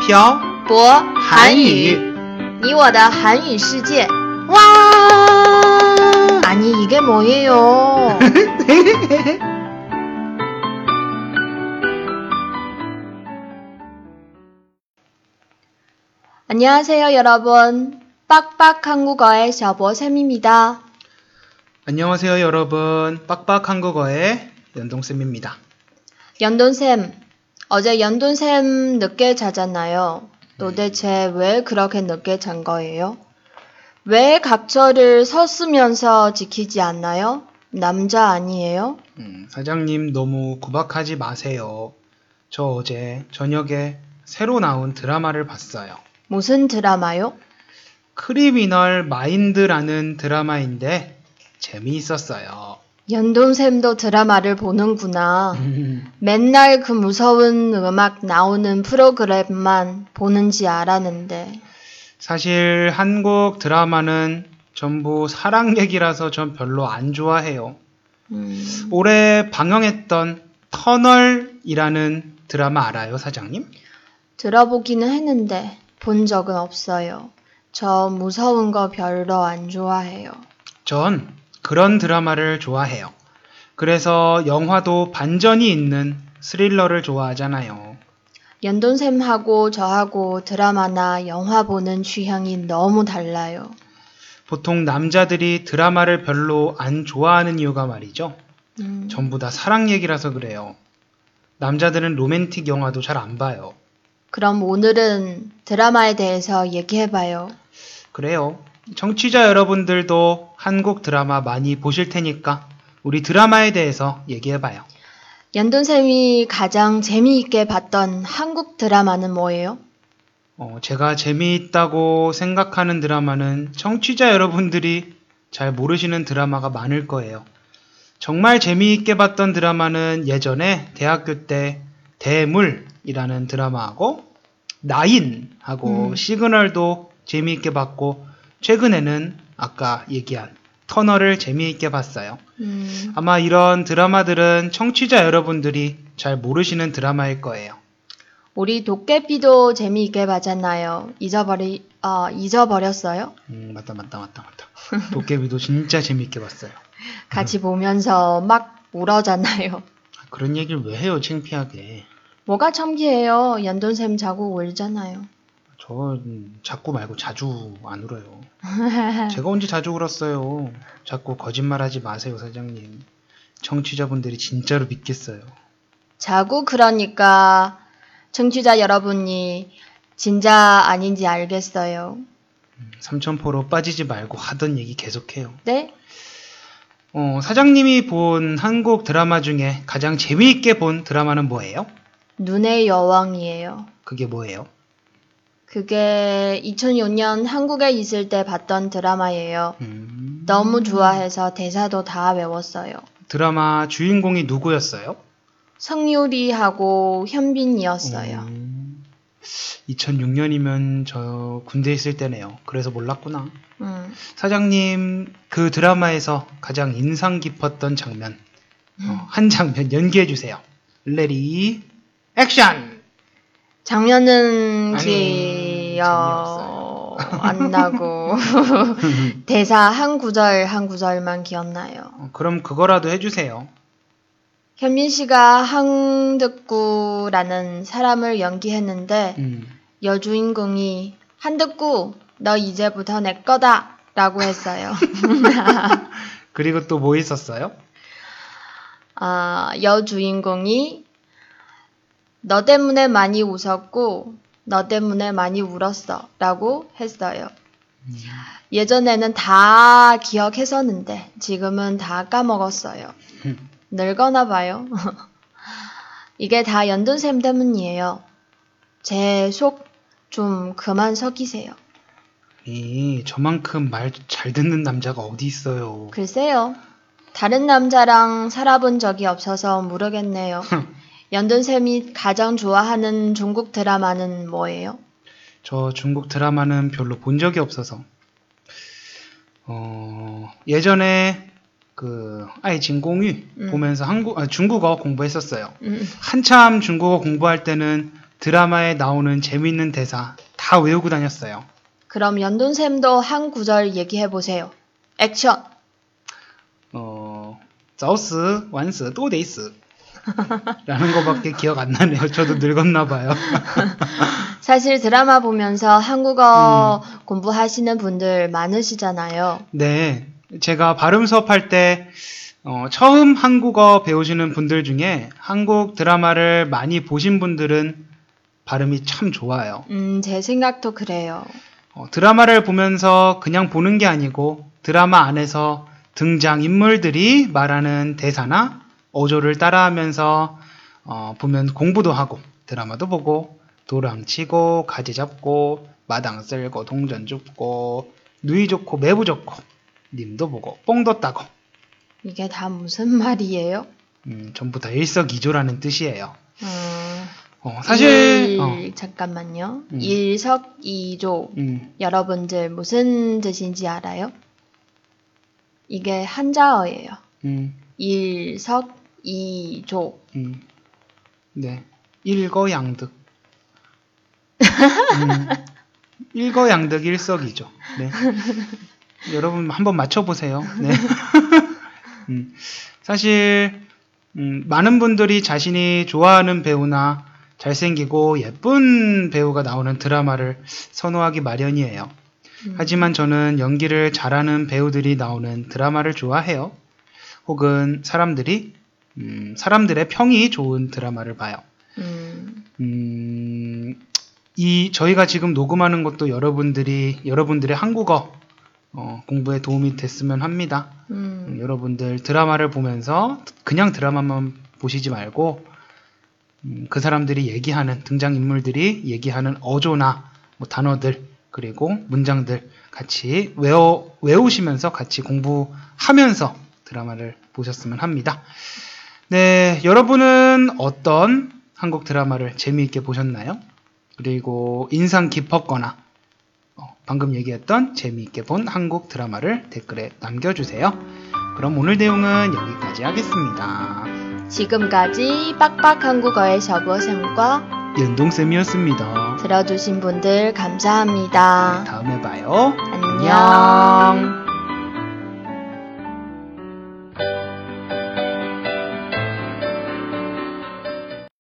飘博韩语，你我的韩语世界。哇！ 아니 이게 뭐예요? 안녕하세요, 여러분. 빡빡 한국어의 샤보쌤입니다. 안녕하세요 여러분 빡빡 한국어의 연동쌤입니다 연돈쌤, 어제 연돈쌤 늦게 자잖아요. 도대체 왜 그렇게 늦게 잔 거예요? 왜 각처를 섰으면서 지키지 않나요? 남자 아니에요? 음, 사장님 너무 구박하지 마세요 저 어제 저녁에 새로 나온 드라마를 봤어요 무슨 드라마요? 크리미널 마인드라는 드라마인데 재미있었어요 연돈쌤도 드라마를 보는구나. 음, 맨날 그 무서운 음악 나오는 프로그램만 보는지 알았는데. 사실 한국 드라마는 전부 사랑 얘기라서 전 별로 안 좋아해요 음, 올해 방영했던 터널이라는 드라마 알아요 사장님? 들어보기는 했는데 본 적은 없어요. 저 무서운 거 별로 안 좋아해요. 전 그런 드라마를 좋아해요. 그래서 영화도 반전이 있는 스릴러를 좋아하잖아요. 연돈쌤하고 저하고 드라마나 영화 보는 취향이 너무 달라요. 보통 남자들이 드라마를 별로 안 좋아하는 이유가 말이죠. 음, 전부 다 사랑 얘기라서 그래요. 남자들은 로맨틱 영화도 잘 안 봐요. 그럼 오늘은 드라마에 대해서 얘기해봐요. 그래요. 청취자 여러분들도 한국 드라마 많이 보실 테니까 우리 드라마에 대해서 얘기해봐요. 연돈쌤이 가장 재미있게 봤던 한국 드라마는 뭐예요? 어, 제가 재미있다고 생각하는 드라마는 청취자 여러분들이 잘 모르시는 드라마가 많을 거예요. 정말 재미있게 봤던 드라마는 예전에 대학교 때 대물이라는 드라마하고 나인하고 음. 시그널도 재미있게 봤고 최근에는 아까 얘기한 터널을 재미있게 봤어요. 음, 아마 이런 드라마들은 청취자 여러분들이 잘 모르시는 드라마일 거예요. 우리 도깨비도 재미있게 봤잖아요. 잊어버리, 어, 잊어버렸어요? 음, 맞다, 맞다, 맞다, 맞다. 도깨비도 진짜 재밌게 봤어요. 같이 보면서 막 울어잖아요. 그런 얘기를 왜 해요, 창피하게. 뭐가 창피해요? 연돈쌤 자꾸 울잖아요. 저 음, 자꾸 말고 자주 안 울어요. 제가 언제 자주 울었어요. 자꾸 거짓말하지 마세요, 사장님. 청취자분들이 진짜로 믿겠어요. 자꾸 그러니까 청취자 여러분이 진짜 아닌지 알겠어요. 삼천포로 빠지지 말고 하던 얘기 계속해요. 네? 어, 사장님이 본 한국 드라마 중에 가장 재미있게 본 드라마는 뭐예요? 눈의 여왕이에요. 그게 뭐예요? 그게 2006년 한국에 있을 때 봤던 드라마예요. 음, 너무 좋아해서 대사도 다 외웠어요. 드라마 주인공이 누구였어요? 성유리하고 현빈이었어요. 음, 2006년이면 저 군대 있을 때네요. 그래서 몰랐구나. 음, 사장님 그 드라마에서 가장 인상 깊었던 장면 어, 한 장면 연기해 주세요. Ready action. 장면은 아니, 기억 안 나고 대사 한 구절 한 구절만 기억나요. 어, 그럼 그거라도 해주세요. 현민 씨가 한득구라는 사람을 연기했는데 음, 여주인공이 한득구 너 이제부터 내 거다 라고 했어요. 그리고 또 뭐 있었어요? 아, 여주인공이 너 때문에 많이 웃었고 너 때문에 많이 울었어 라고 했어요. 예전에는 다 기억했었는데 지금은 다 까먹었어요. 늙었나 봐요. 이게 다 연돈쌤 때문이에요. 제 속 좀 그만 썩이세요. 이 저만큼 말 잘 듣는 남자가 어디 있어요? 글쎄요. 다른 남자랑 살아본 적이 없어서 모르겠네요. 연돈쌤이 가장 좋아하는 중국 드라마는 뭐예요? 저 중국 드라마는 별로 본 적이 없어서 어, 예전에 그 아이 진공유 음. 보면서 한국 아, 중국어 공부했었어요. 음, 한참 중국어 공부할 때는 드라마에 나오는 재밌는 대사 다 외우고 다녔어요. 그럼 연돈쌤도 한 구절 얘기해 보세요. 액션! 어, 자우스, 완스, 또데이스. 라는 거밖에 기억 안 나네요. 저도 늙었나 봐요. 사실 드라마 보면서 한국어 공부하시는 분들 많으시잖아요. 네. 제가 발음 수업할 때, 어, 처음 한국어 배우시는 분들 중에 한국 드라마를 많이 보신 분들은 발음이 참 좋아요. 음, 제 생각도 그래요. 어, 드라마를 보면서 그냥 보는 게 아니고 드라마 안에서 등장 인물들이 말하는 대사나 어조를 따라하면서 어, 보면 공부도 하고 드라마도 보고 도랑 치고 가지 잡고 마당 쓸고 동전 줍고 누이 좋고 매부 좋고 님도 보고 뽕도 따고 이게 다 무슨 말이에요? 음, 전부 다 일석이조라는 뜻이에요. 음, 어, 사실 일, 어, 잠깐만요. 음. 일석이조. 음, 여러분들 무슨 뜻인지 알아요? 이게 한자어예요. 음, 일석 이조. 음, 네. 일거양득. 음, 일거양득 일석이조. 네. 여러분 한번 맞춰보세요. 네. 음, 사실 음, 많은 분들이 자신이 좋아하는 배우나 잘생기고 예쁜 배우가 나오는 드라마를 선호하기 마련이에요. 음. 하지만 저는 연기를 잘하는 배우들이 나오는 드라마를 좋아해요. 혹은 사람들이 음, 사람들의 평이 좋은 드라마를 봐요. 음, 음, 이 저희가 지금 녹음하는 것도 여러분들이 여러분들의 한국어 어, 공부에 도움이 됐으면 합니다. 음, 음, 여러분들 드라마를 보면서 그냥 드라마만 보시지 말고 음, 그 사람들이 얘기하는 등장 인물들이 얘기하는 어조나 뭐 단어들 그리고 문장들 같이 외워 외우시면서 같이 공부하면서 드라마를 보셨으면 합니다. 네, 여러분은 어떤 한국 드라마를 재미있게 보셨나요? 그리고 인상 깊었거나 어, 방금 얘기했던 재미있게 본 한국 드라마를 댓글에 남겨주세요. 그럼 오늘 내용은 여기까지 하겠습니다. 지금까지 빡빡 한국어의 셔버쌤과 연동쌤이었습니다. 들어주신 분들 감사합니다. 다음에 봐요. 안녕.